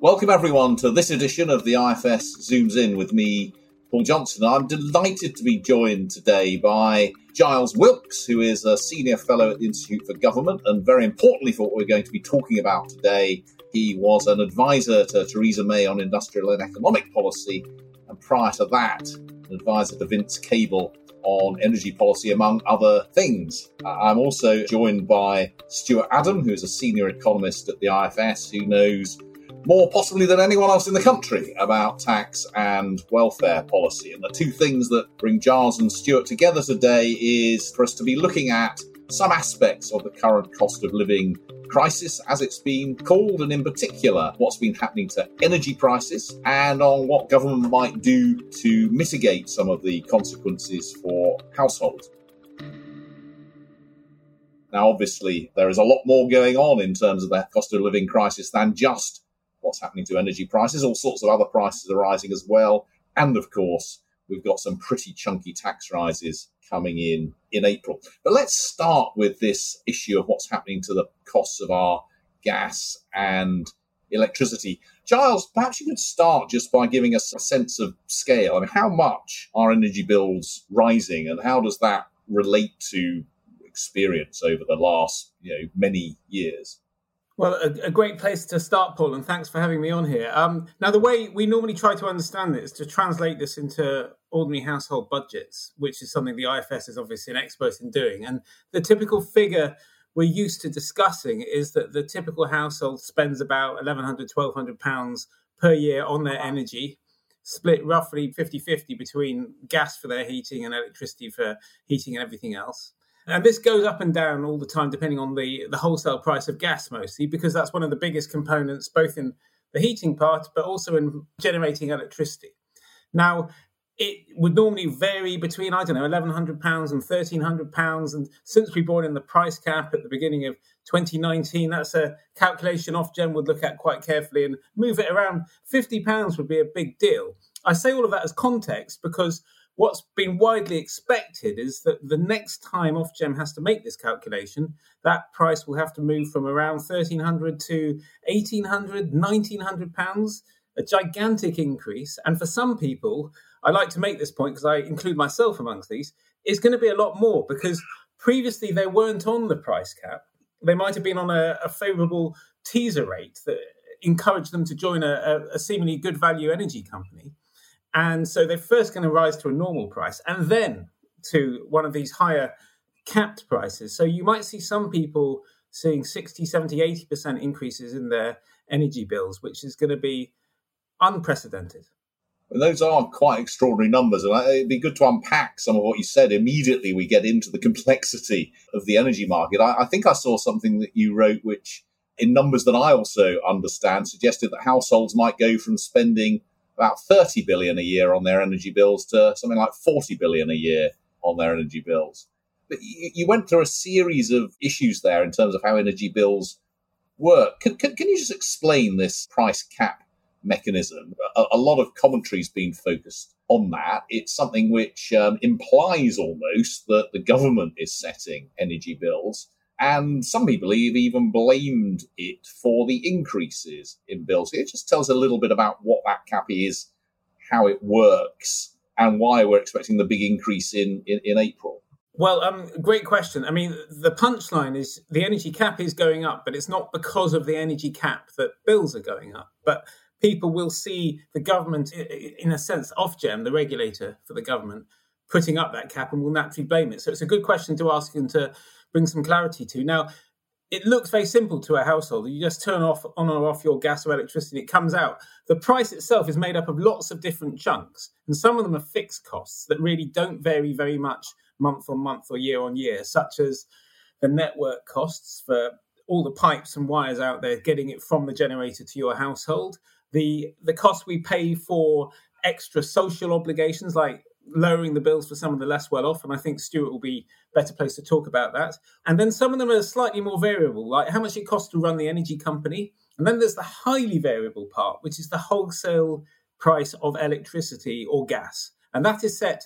Welcome, everyone, to this edition of the IFS Zooms In with me, Paul Johnson. I'm delighted to be joined today by Giles Wilkes, who is a senior fellow at the Institute for Government, and very importantly for what we're going to be talking about today, he was an advisor to Theresa May on industrial and economic policy, and prior to that, an advisor to Vince Cable on energy policy, among other things. Uh, I'm also joined by Stuart Adam, who is a senior economist at the IFS, who knows more possibly than anyone else in the country about tax and welfare policy. And the two things that bring Giles and Stuart together today is for us to be looking at some aspects of the current cost of living crisis, as it's been called, and in particular, what's been happening to energy prices and on what government might do to mitigate some of the consequences for households. Now, obviously, there is a lot more going on in terms of the cost of living crisis than just what's happening to energy prices. All sorts of other prices are rising as well. And of course, we've got some pretty chunky tax rises coming in in April. But let's start with this issue of what's happening to the costs of our gas and electricity. Giles, perhaps you could start just by giving us a sense of scale. I mean, how much are energy bills rising and how does that relate to experience over the last you know many years? Well, a, a, great place to start, Paul, and thanks for having me on here. Um, now, the way we normally try to understand this, to translate this into ordinary household budgets, which is something the IFS is obviously an expert in doing. And the typical figure we're used to discussing is that the typical household spends about 1,100, 1,200 pounds per year on their energy, split roughly 50 50 between gas for their heating and electricity for heating and everything else. And this goes up and down all the time, depending on the, the wholesale price of gas, mostly, because that's one of the biggest components, both in the heating part, but also in generating electricity. Now, it would normally vary between, I don't know, £1,100 and £1,300. And since we brought in the price cap at the beginning of 2019, that's a calculation Ofgem would look at quite carefully and move it around. £50 would be a big deal. I say all of that as context because What's been widely expected is that the next time Ofgem has to make this calculation, that price will have to move from around 1300 to 1800, 1900 pounds, a gigantic increase. And for some people, I like to make this point because I include myself amongst these, it's going to be a lot more because previously they weren't on the price cap. They might have been on a, a favourable teaser rate that encouraged them to join a, a seemingly good value energy company. And so they're first going to rise to a normal price and then to one of these higher capped prices. So you might see some people seeing 60, 70, 80% increases in their energy bills, which is going to be unprecedented. And those are quite extraordinary numbers, and it'd be good to unpack some of what you said immediately. We get into the complexity of the energy market. I, I think I saw something that you wrote, which, in numbers that I also understand, suggested that households might go from spending about 30 billion a year on their energy bills to something like 40 billion a year on their energy bills. But you, went through a series of issues there in terms of how energy bills work. Can, can, can you just explain this price cap mechanism? A, a lot of commentary's been focused on that. It's something which um, implies almost that the government is setting energy bills. And some people have even blamed it for the increases in bills. It just tells a little bit about what that cap is, how it works, and why we're expecting the big increase in, in, in April. Well, um, great question. I mean, the punchline is the energy cap is going up, but it's not because of the energy cap that bills are going up. But people will see the government, in a sense, Ofgem, the regulator for the government, putting up that cap and will naturally blame it. So it's a good question to ask and to bring some clarity to. Now, it looks very simple to a household. You just turn off on or off your gas or electricity, it comes out. The price itself is made up of lots of different chunks, and some of them are fixed costs that really don't vary very much month on month or year on year, such as the network costs for all the pipes and wires out there getting it from the generator to your household, the the cost we pay for extra social obligations like lowering the bills for some of the less well off. And I think Stuart will be better placed to talk about that. And then some of them are slightly more variable, like how much it costs to run the energy company. And then there's the highly variable part, which is the wholesale price of electricity or gas. And that is set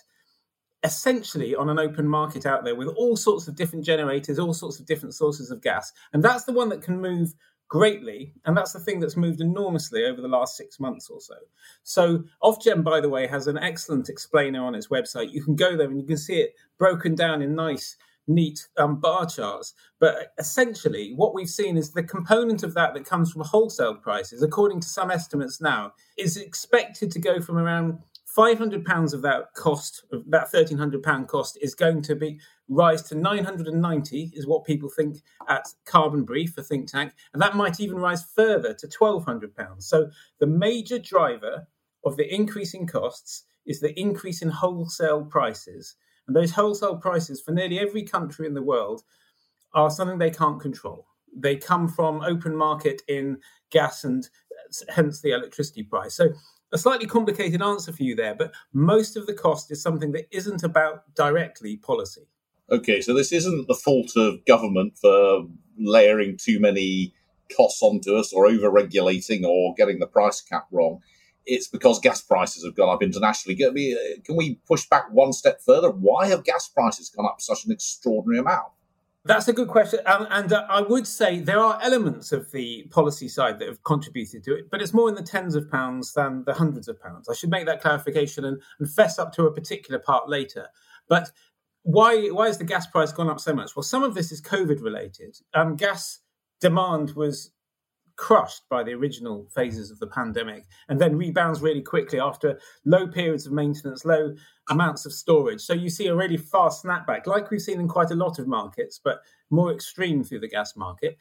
essentially on an open market out there with all sorts of different generators, all sorts of different sources of gas. And that's the one that can move greatly, and that's the thing that's moved enormously over the last six months or so. So, Ofgem, by the way, has an excellent explainer on its website. You can go there and you can see it broken down in nice, neat um, bar charts. But essentially, what we've seen is the component of that that comes from wholesale prices, according to some estimates now, is expected to go from around 500 pounds of that cost, of that 1300 pound cost, is going to be rise to 990, is what people think at Carbon Brief, a think tank, and that might even rise further to 1200 pounds. So the major driver of the increase in costs is the increase in wholesale prices, and those wholesale prices for nearly every country in the world are something they can't control. They come from open market in gas and uh, hence the electricity price. So a slightly complicated answer for you there, but most of the cost is something that isn't about directly policy. Okay, so this isn't the fault of government for layering too many costs onto us or over regulating or getting the price cap wrong. It's because gas prices have gone up internationally. Can we, uh, can we push back one step further? Why have gas prices gone up such an extraordinary amount? That's a good question. Um, and uh, I would say there are elements of the policy side that have contributed to it, but it's more in the tens of pounds than the hundreds of pounds. I should make that clarification and, and fess up to a particular part later. But why, why has the gas price gone up so much? Well, some of this is COVID related. Um, gas demand was crushed by the original phases of the pandemic and then rebounds really quickly after low periods of maintenance, low amounts of storage. So you see a really fast snapback, like we've seen in quite a lot of markets, but more extreme through the gas market.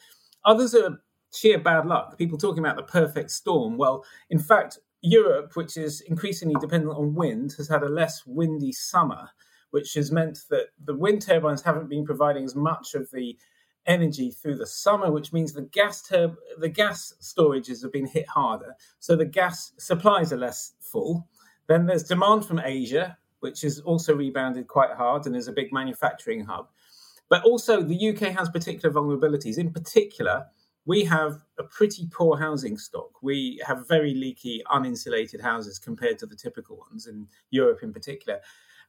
Others are sheer bad luck. People talking about the perfect storm. Well, in fact, Europe, which is increasingly dependent on wind, has had a less windy summer, which has meant that the wind turbines haven't been providing as much of the energy through the summer, which means the gas turb- the gas storages have been hit harder. So the gas supplies are less full. Then there's demand from Asia, which has also rebounded quite hard and is a big manufacturing hub. But also the UK has particular vulnerabilities. In particular, we have a pretty poor housing stock. We have very leaky, uninsulated houses compared to the typical ones in Europe in particular.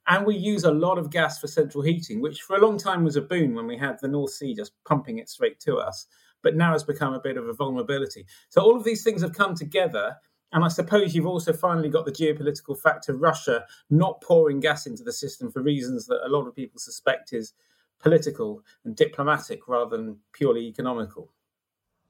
And we use a lot of gas for central heating, which for a long time was a boon when we had the North Sea just pumping it straight to us. But now has become a bit of a vulnerability. So all of these things have come together. And I suppose you've also finally got the geopolitical factor Russia not pouring gas into the system for reasons that a lot of people suspect is political and diplomatic rather than purely economical.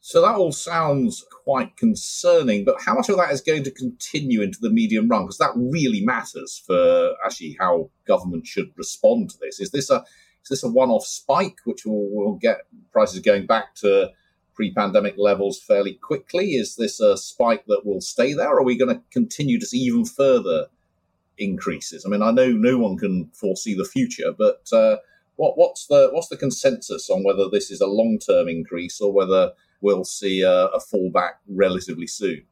So that all sounds quite concerning, but how much of that is going to continue into the medium run? Because that really matters for actually how government should respond to this. Is this a is this a one-off spike which will, will get prices going back to pre-pandemic levels fairly quickly? Is this a spike that will stay there, or are we going to continue to see even further increases? I mean, I know no one can foresee the future, but uh, what, what's the what's the consensus on whether this is a long-term increase or whether we'll see a, a fallback relatively soon.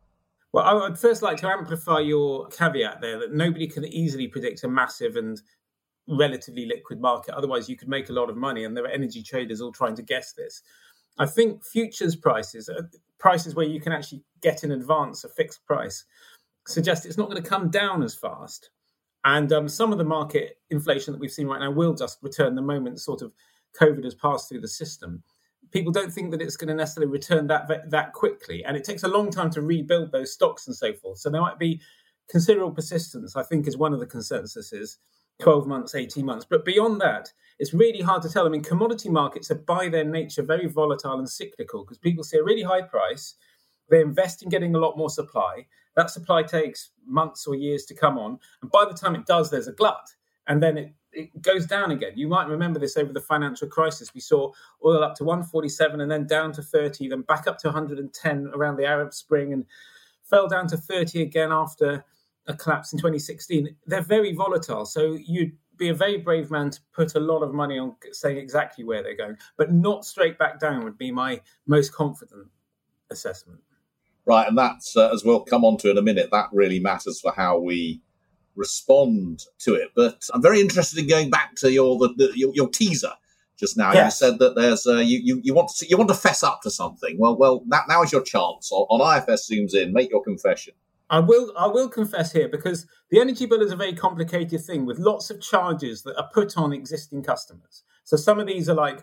Well, I would first like to amplify your caveat there that nobody can easily predict a massive and relatively liquid market. Otherwise, you could make a lot of money, and there are energy traders all trying to guess this. I think futures prices, uh, prices where you can actually get in advance a fixed price, suggest it's not going to come down as fast. And um, some of the market inflation that we've seen right now will just return the moment sort of COVID has passed through the system people don't think that it's going to necessarily return that that quickly, and it takes a long time to rebuild those stocks and so forth. So there might be considerable persistence. I think is one of the consensuses. 12 months, 18 months. But beyond that, it's really hard to tell. I mean, commodity markets are by their nature very volatile and cyclical because people see a really high price, they invest in getting a lot more supply. That supply takes months or years to come on. And by the time it does, there's a glut. And then it it goes down again. You might remember this over the financial crisis. We saw oil up to 147 and then down to 30, then back up to 110 around the Arab Spring and fell down to 30 again after a collapse in 2016. They're very volatile. So you'd be a very brave man to put a lot of money on saying exactly where they're going, but not straight back down would be my most confident assessment. Right. And that's, uh, as we'll come on to in a minute, that really matters for how we respond to it. But I'm very interested in going back to your the, the your, your, teaser just now. Yes. You said that there's uh, you, you you want to you want to fess up to something. Well, well, that, now is your chance on, on IFS zooms in. Make your confession. I will I will confess here because the energy bill is a very complicated thing with lots of charges that are put on existing customers. So some of these are like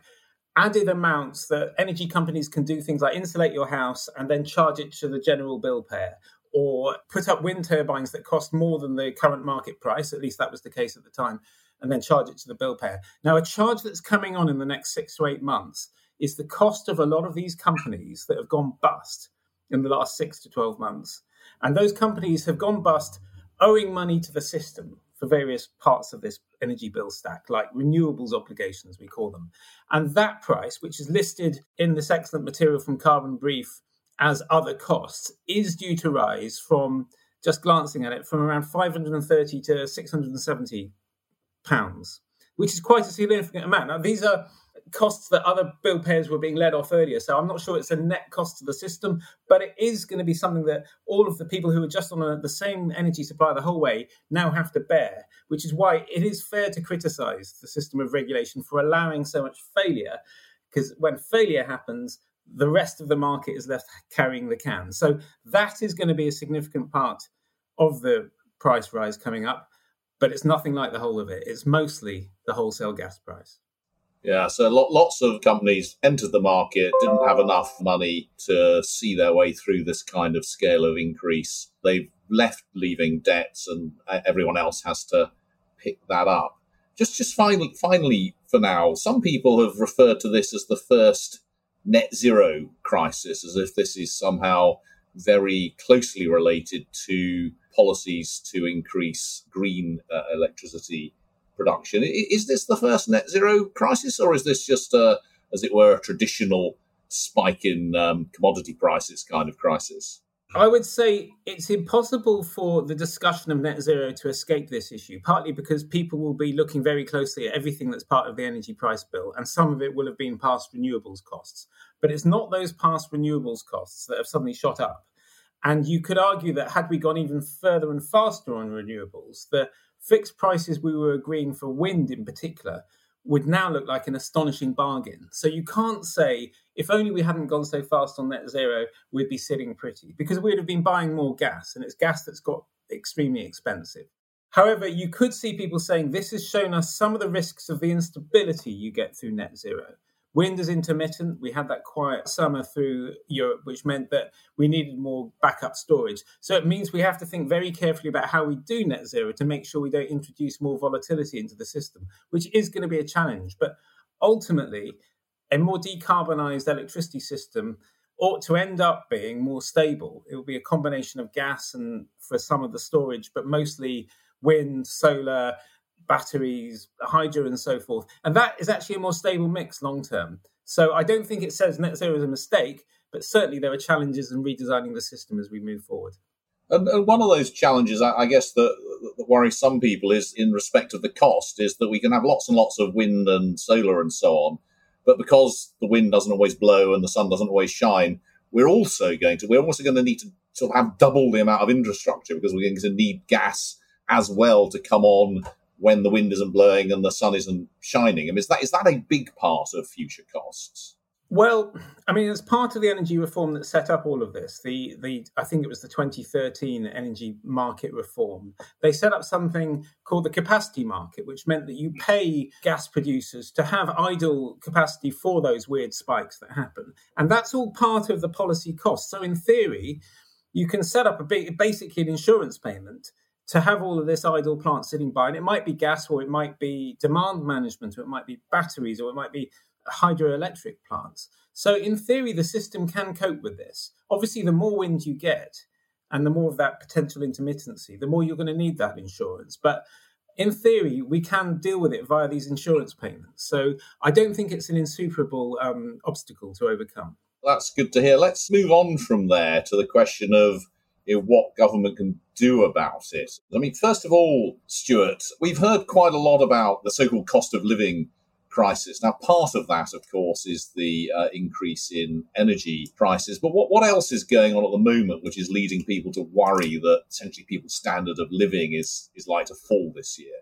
added amounts that energy companies can do things like insulate your house and then charge it to the general bill payer or put up wind turbines that cost more than the current market price, at least that was the case at the time, and then charge it to the bill payer. Now, a charge that's coming on in the next six to eight months is the cost of a lot of these companies that have gone bust in the last six to 12 months. And those companies have gone bust owing money to the system for various parts of this energy bill stack, like renewables obligations, we call them. And that price, which is listed in this excellent material from Carbon Brief as other costs, is due to rise from just glancing at it from around 530 to 670 pounds, which is quite a significant amount. Now, these are costs that other bill payers were being led off earlier. So I'm not sure it's a net cost to the system, but it is going to be something that all of the people who are just on a, the same energy supply the whole way now have to bear, which is why it is fair to criticize the system of regulation for allowing so much failure. Because when failure happens, the rest of the market is left carrying the can. So that is going to be a significant part of the price rise coming up, but it's nothing like the whole of it. It's mostly the wholesale gas price. Yeah, so lots of companies entered the market, didn't have enough money to see their way through this kind of scale of increase. They've left leaving debts, and uh, everyone else has to pick that up. Just, just finally, finally, for now, some people have referred to this as the first net zero crisis, as if this is somehow very closely related to policies to increase green uh, electricity production. Is this the first net zero crisis, or is this just, a, as it were, a traditional spike in um, commodity prices kind of crisis? I would say it's impossible for the discussion of net zero to escape this issue, partly because people will be looking very closely at everything that's part of the energy price bill, and some of it will have been past renewables costs. But it's not those past renewables costs that have suddenly shot up. And you could argue that had we gone even further and faster on renewables, the fixed prices we were agreeing for wind in particular would now look like an astonishing bargain. So you can't say, if only we hadn't gone so fast on net zero, we'd be sitting pretty, because we'd have been buying more gas, and it's gas that's got extremely expensive. However, you could see people saying this has shown us some of the risks of the instability you get through net zero. Wind is intermittent. We had that quiet summer through Europe, which meant that we needed more backup storage. So it means we have to think very carefully about how we do net zero to make sure we don't introduce more volatility into the system, which is going to be a challenge. But ultimately, a more decarbonized electricity system ought to end up being more stable. It will be a combination of gas and for some of the storage, but mostly wind, solar, batteries, hydro, and so forth. And that is actually a more stable mix long term. So I don't think it says net zero is a mistake, but certainly there are challenges in redesigning the system as we move forward. And, and one of those challenges, I, I guess, that, that worries some people is in respect of the cost, is that we can have lots and lots of wind and solar and so on, but because the wind doesn't always blow and the sun doesn't always shine, we're also going to we're also going to need to sort of have double the amount of infrastructure because we're going to need gas as well to come on when the wind isn't blowing and the sun isn't shining? I mean, is that is that a big part of future costs? Well, I mean, as part of the energy reform that set up all of this, the the I think it was the 2013 energy market reform. They set up something called the capacity market, which meant that you pay gas producers to have idle capacity for those weird spikes that happen, and that's all part of the policy cost. So, in theory, you can set up a big, basically an insurance payment to have all of this idle plant sitting by, and it might be gas or it might be demand management or it might be batteries or it might be hydroelectric plants. So, in theory, the system can cope with this. Obviously, the more wind you get and the more of that potential intermittency, the more you're going to need that insurance. But in theory, we can deal with it via these insurance payments. So, I don't think it's an insuperable um, obstacle to overcome. That's good to hear. Let's move on from there to the question of know, what government can do about it. I mean, first of all, Stuart, we've heard quite a lot about the so called cost of living crisis. Now, part of that, of course, is the uh, increase in energy prices. But what, what else is going on at the moment which is leading people to worry that essentially people's standard of living is, is like to fall this year?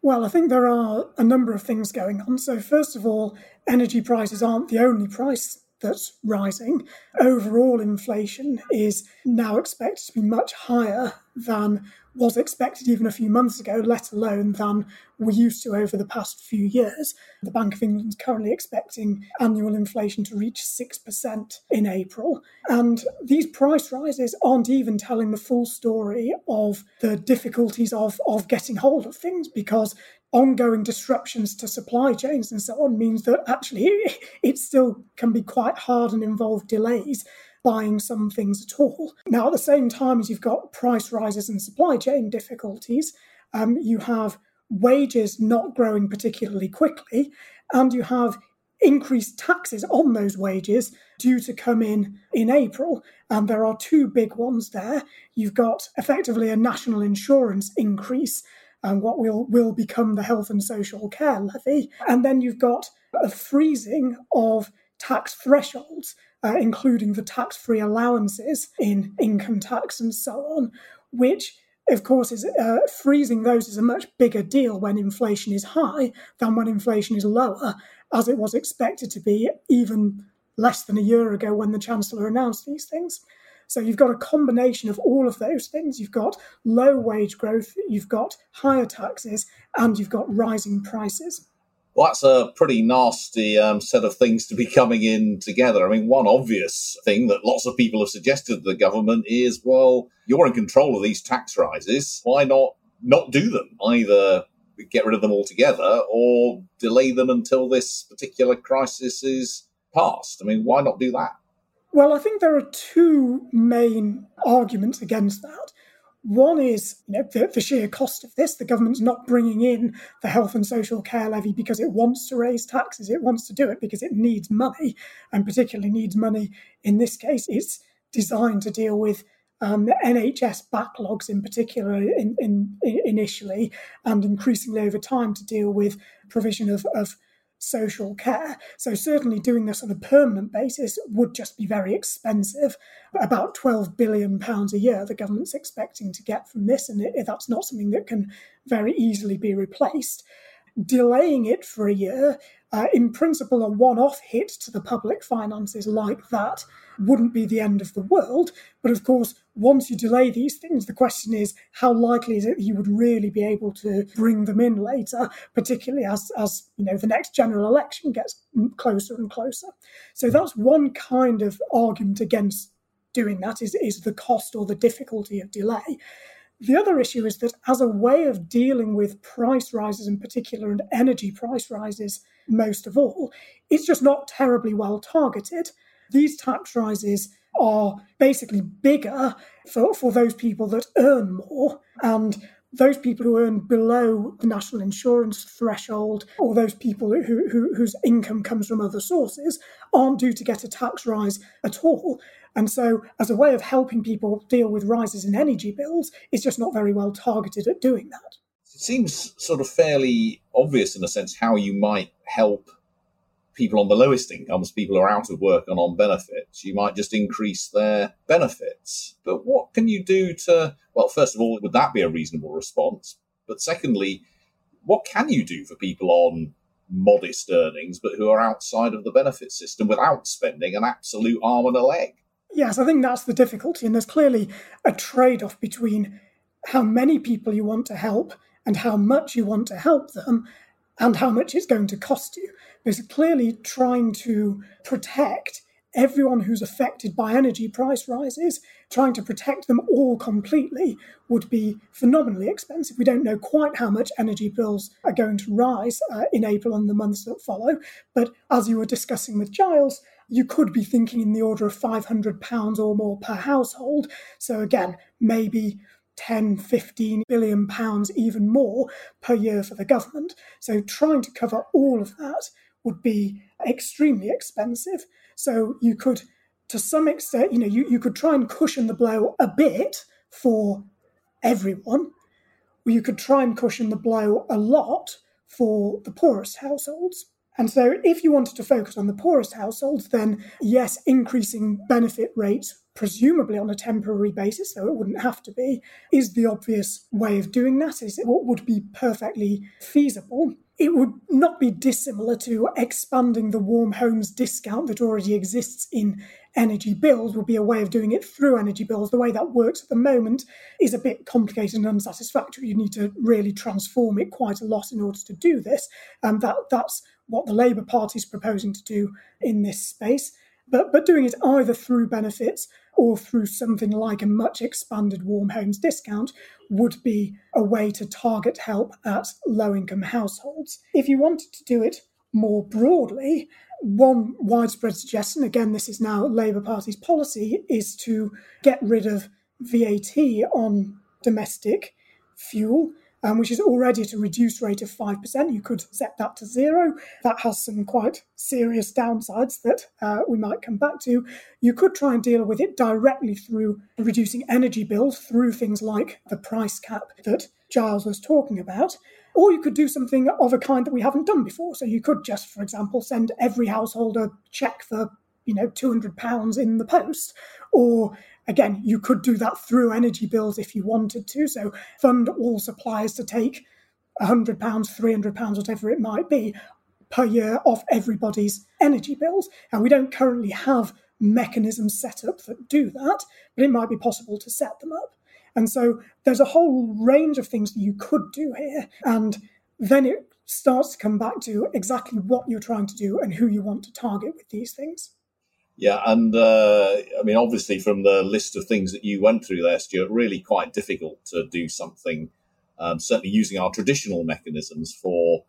Well, I think there are a number of things going on. So, first of all, energy prices aren't the only price that's rising. Overall inflation is now expected to be much higher than was expected even a few months ago, let alone than we're used to over the past few years. The Bank of England is currently expecting annual inflation to reach 6% in April. And these price rises aren't even telling the full story of the difficulties of, of getting hold of things because ongoing disruptions to supply chains and so on means that actually it still can be quite hard and involve delays buying some things at all. Now, at the same time as you've got price rises and supply chain difficulties, um, you have wages not growing particularly quickly, and you have increased taxes on those wages due to come in in April. And there are two big ones there. You've got effectively a national insurance increase and what will, will become the health and social care levy. And then you've got a freezing of tax thresholds, uh, including the tax free allowances in income tax and so on, which of course, is uh, freezing those is a much bigger deal when inflation is high than when inflation is lower, as it was expected to be even less than a year ago when the Chancellor announced these things. So you've got a combination of all of those things. You've got low wage growth, you've got higher taxes, and you've got rising prices. Well, that's a pretty nasty um, set of things to be coming in together. I mean, one obvious thing that lots of people have suggested to the government is, well, you're in control of these tax rises. Why not not do them? Either get rid of them altogether or delay them until this particular crisis is past. I mean, why not do that? Well, I think there are two main arguments against that. One is you know, the, the, sheer cost of this. The government's not bringing in the health and social care levy because it wants to raise taxes. It wants to do it because it needs money, and particularly needs money in this case. It's designed to deal with um, NHS backlogs in particular in, in, in initially, and increasingly over time to deal with provision of, of social care. So, certainly doing this on a permanent basis would just be very expensive. About £12 billion a year the government's expecting to get from this, and that's not something that can very easily be replaced. Delaying it for a year uh, in principle, a one off hit to the public finances like that wouldn't be the end of the world. But of course, once you delay these things, the question is how likely is it you would really be able to bring them in later, particularly as, as you know the next general election gets closer and closer. So that's one kind of argument against doing that is, is the cost or the difficulty of delay. The other issue is that as a way of dealing with price rises in particular and energy price rises most of all, it's just not terribly well targeted. These tax rises are basically bigger for, for those people that earn more and those people who earn below the national insurance threshold or those people who, who, whose income comes from other sources aren't due to get a tax rise at all. And so, as a way of helping people deal with rises in energy bills, it's just not very well targeted at doing that. It seems sort of fairly obvious, in a sense, how you might help people on the lowest incomes, people who are out of work and on benefits. You might just increase their benefits. But what can you do to, well, first of all, would that be a reasonable response? But secondly, what can you do for people on modest earnings but who are outside of the benefit system without spending an absolute arm and a leg? Yes, I think that's the difficulty. And there's clearly a trade off between how many people you want to help and how much you want to help them and how much it's going to cost you. Because clearly trying to protect everyone who's affected by energy price rises, trying to protect them all completely would be phenomenally expensive. We don't know quite how much energy bills are going to rise uh, in April and the months that follow. But as you were discussing with Giles, you could be thinking in the order of £500 or more per household. So, again, maybe 10, 15 billion pounds, even more per year for the government. So, trying to cover all of that would be extremely expensive. So, you could, to some extent, you know, you, you could try and cushion the blow a bit for everyone, or you could try and cushion the blow a lot for the poorest households. And so, if you wanted to focus on the poorest households, then yes, increasing benefit rates, presumably on a temporary basis, though it wouldn't have to be, is the obvious way of doing that, is what would be perfectly feasible. it would not be dissimilar to expanding the warm homes discount that already exists in energy bills would be a way of doing it through energy bills. The way that works at the moment is a bit complicated and unsatisfactory. You need to really transform it quite a lot in order to do this. And that, that's what the Labour Party is proposing to do in this space. But, but doing it either through benefits or through something like a much expanded warm homes discount would be a way to target help at low income households. If you wanted to do it more broadly, one widespread suggestion, again, this is now Labour Party's policy, is to get rid of VAT on domestic fuel um, which is already at a reduced rate of 5%. You could set that to zero. That has some quite serious downsides that uh, we might come back to. You could try and deal with it directly through reducing energy bills through things like the price cap that Giles was talking about. Or you could do something of a kind that we haven't done before. So you could just, for example, send every household a check for you know, £200 in the post, or Again, you could do that through energy bills if you wanted to. So fund all suppliers to take £100, £300, whatever it might be, per year off everybody's energy bills. And we don't currently have mechanisms set up that do that, but it might be possible to set them up. And so there's a whole range of things that you could do here. And then it starts to come back to exactly what you're trying to do and who you want to target with these things. Yeah, and uh, I mean, obviously, from the list of things that you went through there, Stuart, really quite difficult to do something. Um, certainly, using our traditional mechanisms for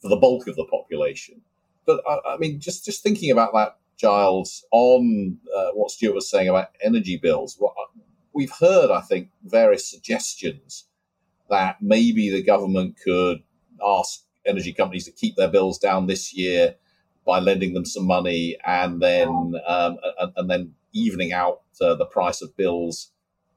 for the bulk of the population. But I, I mean, just just thinking about that, Giles, on uh, what Stuart was saying about energy bills. What, we've heard, I think, various suggestions that maybe the government could ask energy companies to keep their bills down this year by lending them some money and then um, and, and, then evening out uh, the price of bills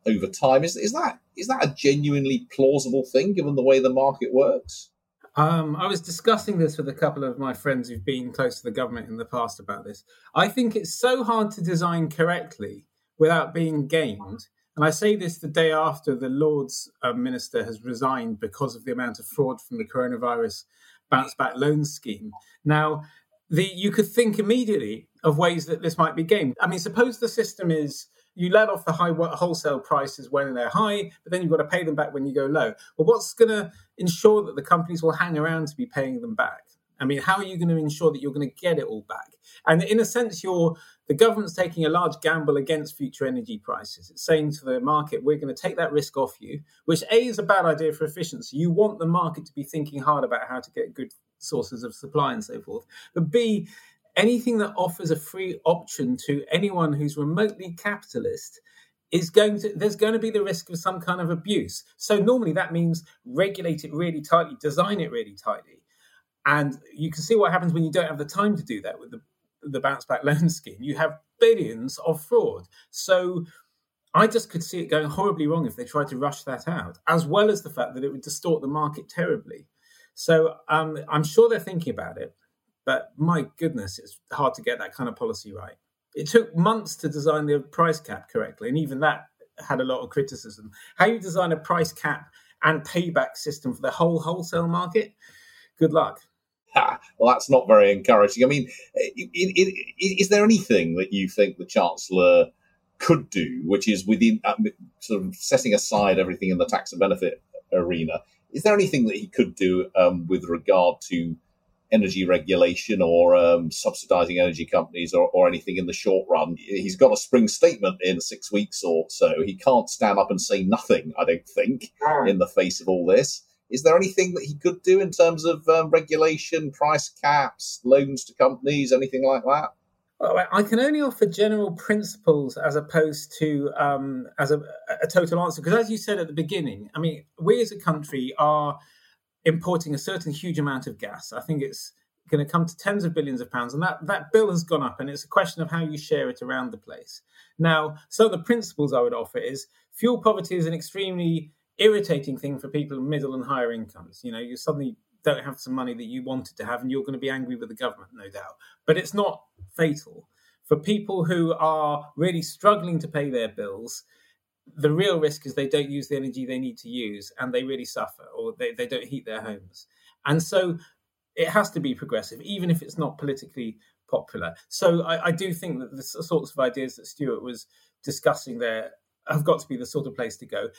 over time. Is is that is that a genuinely plausible thing given the way the market works? Um, I was discussing this with a couple of my friends who've been close to the government in the past about this. I think it's so hard to design correctly without being gamed. And I say this the day after the Lords uh, minister has resigned because of the amount of fraud from the coronavirus bounce back loan scheme. Now, the you could think immediately of ways that this might be gamed. I mean, suppose the system is you let off the high wholesale prices when they're high, but then you've got to pay them back when you go low. Well, what's going to ensure that the companies will hang around to be paying them back? I mean, how are you going to ensure that you're going to get it all back? And in a sense, you're the government's taking a large gamble against future energy prices. It's saying to the market, we're going to take that risk off you, which A is a bad idea for efficiency. You want the market to be thinking hard about how to get good sources of supply and so forth. But B, anything that offers a free option to anyone who's remotely capitalist is going to there's going to be the risk of some kind of abuse. So normally that means regulate it really tightly, design it really tightly. And you can see what happens when you don't have the time to do that with the the bounce back loan scheme. You have billions of fraud. So I just could see it going horribly wrong if they tried to rush that out, as well as the fact that it would distort the market terribly. So um, I'm sure they're thinking about it, but my goodness, it's hard to get that kind of policy right. It took months to design the price cap correctly, and even that had a lot of criticism. How you design a price cap and payback system for the whole wholesale market? Good luck. Well, that's not very encouraging. I mean, is there anything that you think the Chancellor could do, which is within uh, sort of setting aside everything in the tax and benefit arena? Is there anything that he could do um, with regard to energy regulation or um, subsidizing energy companies or, or, anything in the short run? He's got a spring statement in six weeks or so. He can't stand up and say nothing, I don't think, in the face of all this. Is there anything that he could do in terms of um, regulation, price caps, loans to companies, anything like that? Well, I can only offer general principles as opposed to um, as a, a total answer. Because as you said at the beginning, I mean, we as a country are importing a certain huge amount of gas. I think it's going to come to tens of billions of pounds, and that that bill has gone up, and it's a question of how you share it around the place. Now, some of the principles I would offer is fuel poverty is an extremely irritating thing for people in middle and higher incomes. You know, you suddenly don't have some money that you wanted to have, and you're going to be angry with the government, no doubt. But it's not fatal. For people who are really struggling to pay their bills, the real risk is they don't use the energy they need to use and they really suffer or they, they don't heat their homes. And so it has to be progressive, even if it's not politically popular. So I, I do think that the sorts of ideas that Stuart was discussing there have got to be the sort of place to go.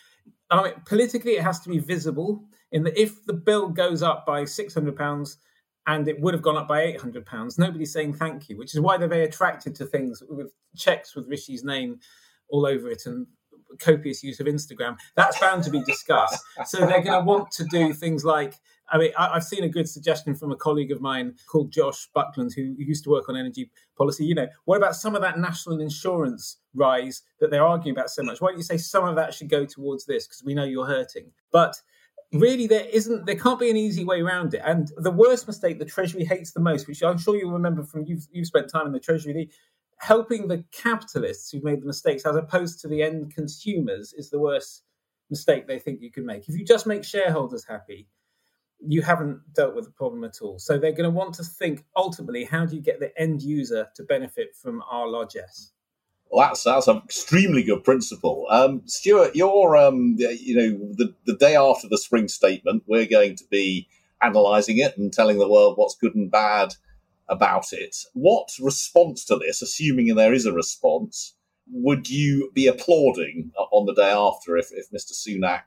I mean, politically, it has to be visible. In that, if the bill goes up by six hundred pounds and it would have gone up by eight hundred pounds, nobody's saying thank you, which is why they're very attracted to things with checks with Rishi's name all over it and copious use of Instagram. That's bound to be discussed. So they're going to want to do things like I mean, I, have seen a good suggestion from a colleague of mine called Josh Buckland, who used to work on energy policy. You know, what about some of that national insurance rise that they're arguing about so much? Why don't you say some of that should go towards this because we know you're hurting? But really, there isn't, there can't be an easy way around it. And the worst mistake the Treasury hates the most, which I'm sure you'll remember from you've, you've spent time in the Treasury, the, helping the capitalists who've made the mistakes as opposed to the end consumers is the worst mistake they think you can make. If you just make shareholders happy, you haven't dealt with the problem at all. So they're going to want to think ultimately, how do you get the end user to benefit from our largesse? Well, that's that's an extremely good principle. Um, Stuart, you're um, you know the the day after the spring statement, we're going to be analysing it and telling the world what's good and bad about it. What response to this, assuming there is a response, would you be applauding on the day after if, if Mr. Sunak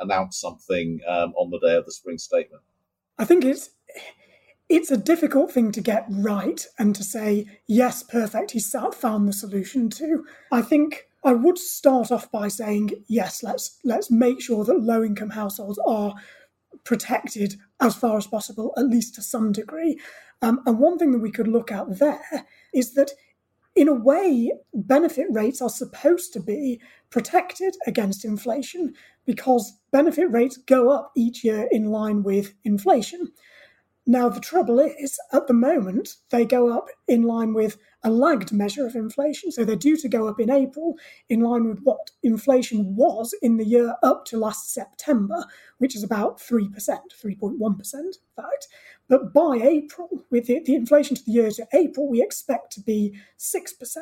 announce something um, on the day of the spring statement? I think it's it's a difficult thing to get right and to say yes, perfect. He found the solution to. I think I would start off by saying yes. Let's let's make sure that low income households are protected as far as possible, at least to some degree. Um, and one thing that we could look at there is that in a way, benefit rates are supposed to be protected against inflation because benefit rates go up each year in line with inflation. Now, the trouble is, at the moment, they go up in line with a lagged measure of inflation. So they're due to go up in April, in line with what inflation was in the year up to last September, which is about 3%, 3.1%, in fact. But by April, with the, the inflation to the year to April, we expect to be 6%.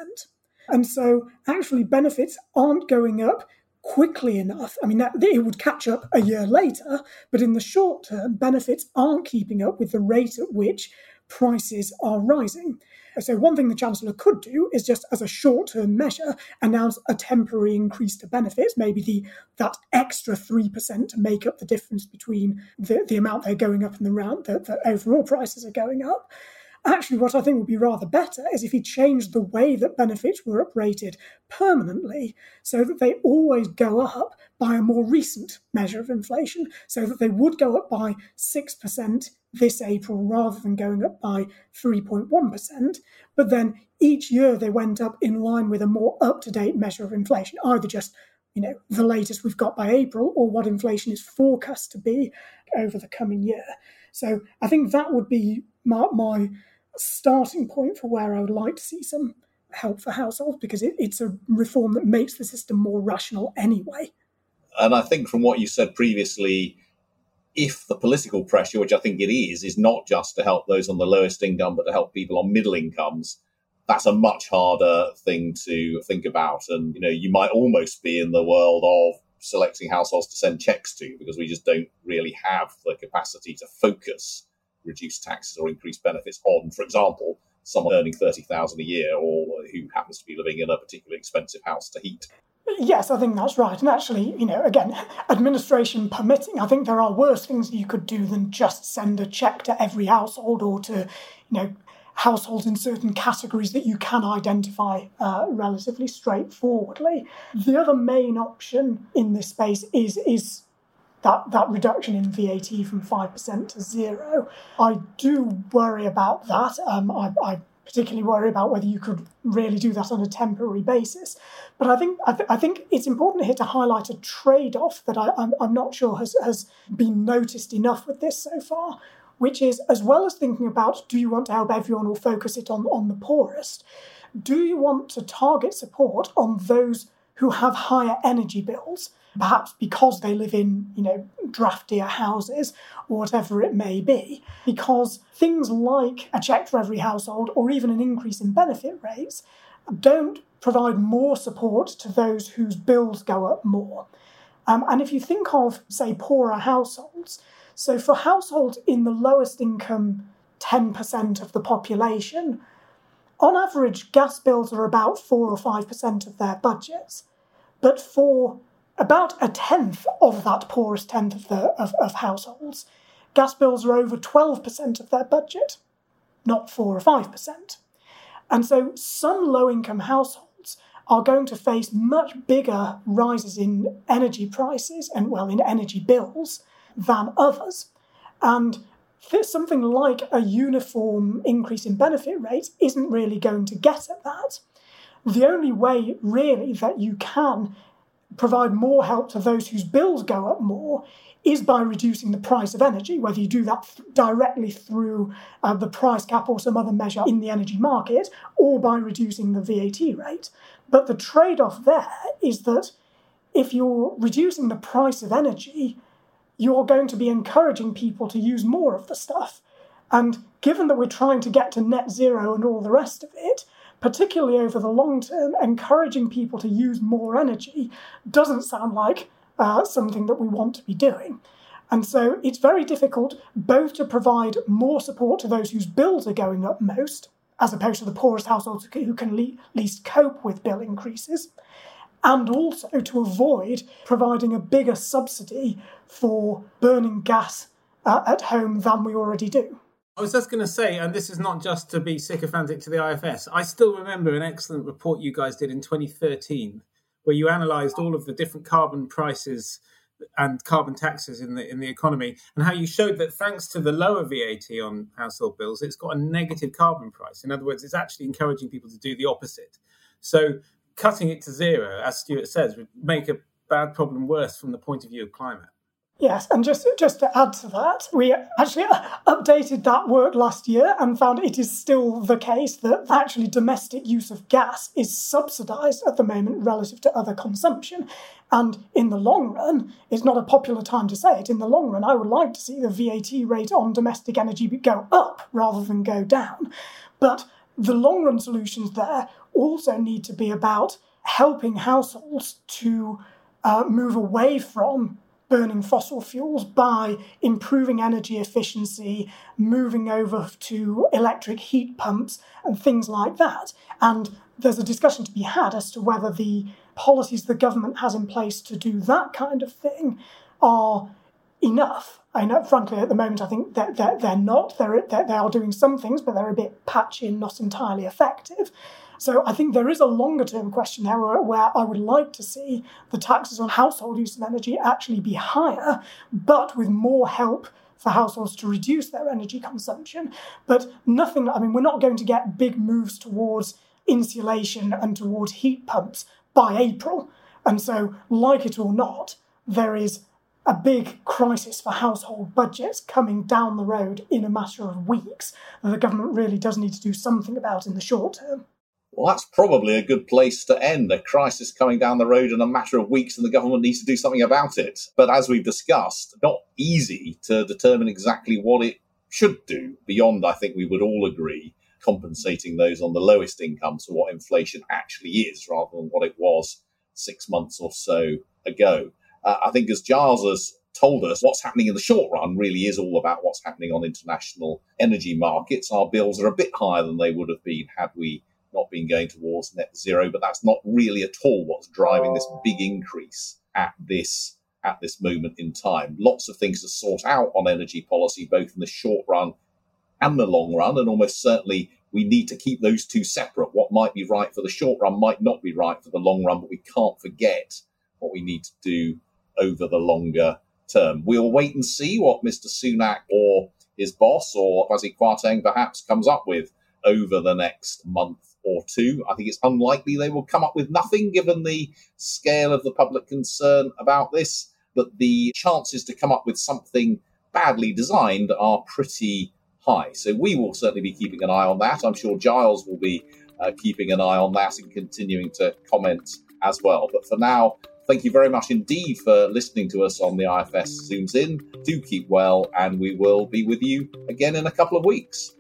And so actually, benefits aren't going up quickly enough. I mean, that, it would catch up a year later, but in the short term, benefits aren't keeping up with the rate at which prices are rising. So, one thing the Chancellor could do is just as a short term measure announce a temporary increase to benefits, maybe the that extra 3% to make up the difference between the, the amount they're going up and the amount that the overall prices are going up. Actually, what I think would be rather better is if he changed the way that benefits were uprated permanently so that they always go up by a more recent measure of inflation, so that they would go up by 6% this April rather than going up by 3.1%. But then each year they went up in line with a more up to date measure of inflation, either just you know the latest we've got by April or what inflation is forecast to be over the coming year. So I think that would be my, my starting point for where I would like to see some help for households because it, it's a reform that makes the system more rational anyway. And I think from what you said previously, if the political pressure, which I think it is, is not just to help those on the lowest income, but to help people on middle incomes, that's a much harder thing to think about. And, you know, you might almost be in the world of selecting households to send checks to because we just don't really have the capacity to focus reduce taxes or increase benefits on, for example, someone earning 30,000 a year or who happens to be living in a particularly expensive house to heat. Yes, I think that's right. And actually, you know, again, administration permitting, I think there are worse things you could do than just send a check to every household or to, you know, households in certain categories that you can identify uh, relatively straightforwardly. The other main option in this space is is that, that reduction in VAT from 5% to zero. I do worry about that. Um, I, I, particularly worry about whether you could really do that on a temporary basis. But I think I, th- I think it's important here to highlight a trade-off that I, I'm, I'm not sure has, has been noticed enough with this so far, which is as well as thinking about do you want to help everyone or focus it on, on the poorest, do you want to target support on those who have higher energy bills perhaps because they live in, you know, draftier houses or whatever it may be. Because things like a check for every household or even an increase in benefit rates don't provide more support to those whose bills go up more. Um, and if you think of, say, poorer households, so for households in the lowest income 10% of the population, on average, gas bills are about 4 or 5% of their budgets. But for about a tenth of that poorest tenth of, the, of, of households, gas bills are over 12% of their budget, not 4 or 5%. And so some low income households are going to face much bigger rises in energy prices and, well, in energy bills than others. And something like a uniform increase in benefit rates isn't really going to get at that. The only way, really, that you can provide more help to those whose bills go up more is by reducing the price of energy, whether you do that th- directly through uh, the price cap or some other measure in the energy market, or by reducing the VAT rate. But the trade off there is that if you're reducing the price of energy, you're going to be encouraging people to use more of the stuff. And given that we're trying to get to net zero and all the rest of it, particularly over the long term, encouraging people to use more energy doesn't sound like uh, something that we want to be doing. And so it's very difficult both to provide more support to those whose bills are going up most, as opposed to the poorest households who can le- least cope with bill increases, and also to avoid providing a bigger subsidy for burning gas uh, at home than we already do. I was just going to say, and this is not just to be sycophantic to the IFS, I still remember an excellent report you guys did in 2013 where you analysed all of the different carbon prices and carbon taxes in the in the economy, and how you showed that thanks to the lower VAT on household bills, it's got a negative carbon price. In other words, it's actually encouraging people to do the opposite. So cutting it to zero, as Stuart says, would make a bad problem worse from the point of view of climate. Yes, and just just to add to that, we actually updated that work last year and found it is still the case that actually domestic use of gas is subsidised at the moment relative to other consumption. And in the long run, it's not a popular time to say it. In the long run, I would like to see the VAT rate on domestic energy go up rather than go down. But the long run solutions there also need to be about helping households to uh, move away from burning fossil fuels by improving energy efficiency, moving over to electric heat pumps, and things like that. And there's a discussion to be had as to whether the policies the government has in place to do that kind of thing are enough. I frankly, at the moment, I think that they're, they're, not. They're, they're, they are doing some things, but they're a bit patchy and not entirely effective. So I think there is a longer term question there where, I would like to see the taxes on household use of energy actually be higher, but with more help for households to reduce their energy consumption. But nothing, I mean, we're not going to get big moves towards insulation and towards heat pumps by April. And so, like it or not, there is a big crisis for household budgets coming down the road in a matter of weeks that the government really does need to do something about in the short term. Well, that's probably a good place to end. A crisis coming down the road in a matter of weeks, and the government needs to do something about it. But as we've discussed, not easy to determine exactly what it should do, beyond, I think we would all agree, compensating those on the lowest incomes for what inflation actually is, rather than what it was six months or so ago. Uh, I think, as Giles has told us, what's happening in the short run really is all about what's happening on international energy markets. Our bills are a bit higher than they would have been had we not been going towards net zero, but that's not really at all what's driving this big increase at this at this moment in time. Lots of things to sort out on energy policy, both in the short run and the long run, and almost certainly we need to keep those two separate. What might be right for the short run might not be right for the long run, but we can't forget what we need to do over the longer term. We'll wait and see what Mr. Sunak or his boss or Kwasi Kwarteng perhaps comes up with over the next month or two. I think it's unlikely they will come up with nothing given the scale of the public concern about this, but the chances to come up with something badly designed are pretty high. So we will certainly be keeping an eye on that. I'm sure Giles will be uh, keeping an eye on that and continuing to comment as well. But for now, thank you very much indeed for listening to us on the IFS Zooms In. Do keep well, and we will be with you again in a couple of weeks.